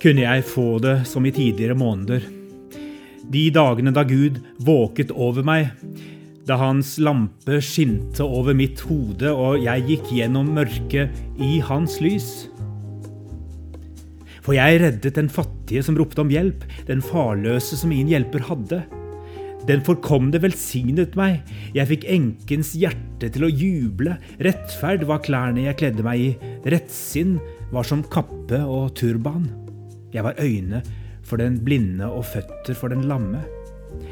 Kunne jeg få det som i tidligere måneder, de dagene da Gud våket over meg, da Hans lampe skinte over mitt hode og jeg gikk gjennom mørket i Hans lys. For jeg reddet den fattige som ropte om hjelp, den farløse som ingen hjelper hadde. Den forkomne velsignet meg, jeg fikk enkens hjerte til å juble, rettferd var klærne jeg kledde meg i, rettsinn var som kappe og turban. Jeg var øyne for den blinde og føtter for den lamme.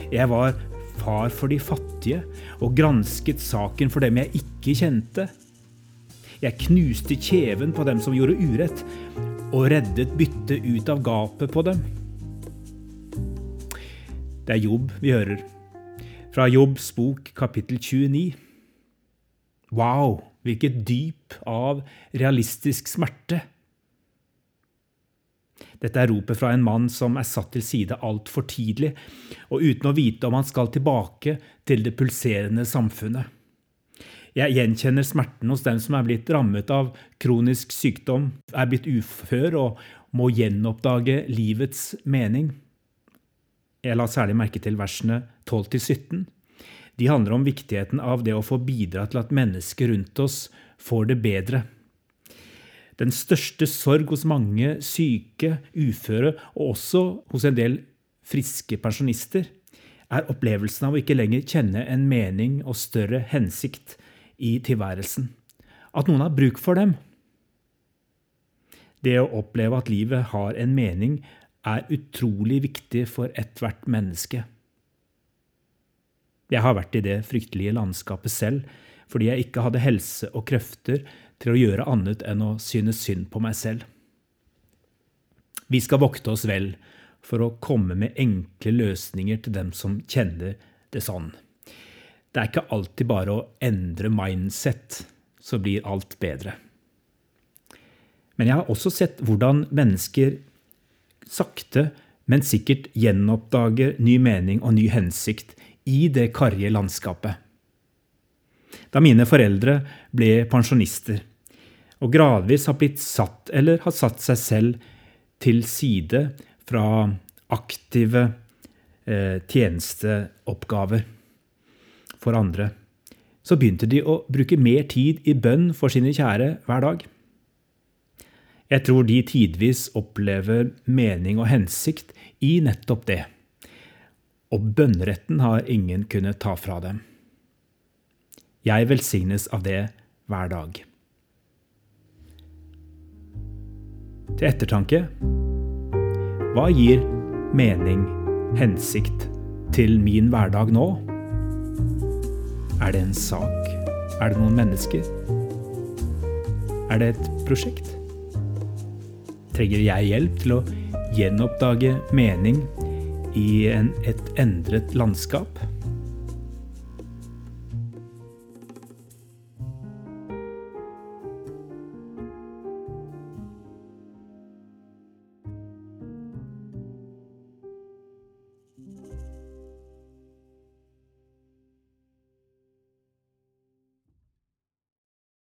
Jeg var far for de fattige og gransket saken for dem jeg ikke kjente. Jeg knuste kjeven på dem som gjorde urett, og reddet byttet ut av gapet på dem. Det er Jobb vi hører. Fra Jobbs bok kapittel 29. Wow, hvilket dyp av realistisk smerte! Dette er ropet fra en mann som er satt til side altfor tidlig, og uten å vite om han skal tilbake til det pulserende samfunnet. Jeg gjenkjenner smerten hos dem som er blitt rammet av kronisk sykdom, er blitt ufør og må gjenoppdage livets mening. Jeg la særlig merke til versene 12-17. De handler om viktigheten av det å få bidra til at mennesker rundt oss får det bedre. Den største sorg hos mange syke, uføre og også hos en del friske pensjonister er opplevelsen av å ikke lenger kjenne en mening og større hensikt i tilværelsen. At noen har bruk for dem. Det å oppleve at livet har en mening, er utrolig viktig for ethvert menneske. Jeg har vært i det fryktelige landskapet selv fordi jeg ikke hadde helse og krefter til å gjøre annet enn å synes synd på meg selv. Vi skal vokte oss vel for å komme med enkle løsninger til dem som kjenner det sånn. Det er ikke alltid bare å endre mindset, så blir alt bedre. Men jeg har også sett hvordan mennesker sakte, men sikkert gjenoppdager ny mening og ny hensikt i det karrige landskapet. Da mine foreldre ble pensjonister, og gradvis har blitt satt eller har satt seg selv til side fra aktive eh, tjenesteoppgaver for andre, så begynte de å bruke mer tid i bønn for sine kjære hver dag. Jeg tror de tidvis opplever mening og hensikt i nettopp det. Og bønneretten har ingen kunnet ta fra dem. Jeg velsignes av det hver dag. til ettertanke. Hva gir mening, hensikt, til min hverdag nå? Er det en sak? Er det noen mennesker? Er det et prosjekt? Trenger jeg hjelp til å gjenoppdage mening i en, et endret landskap?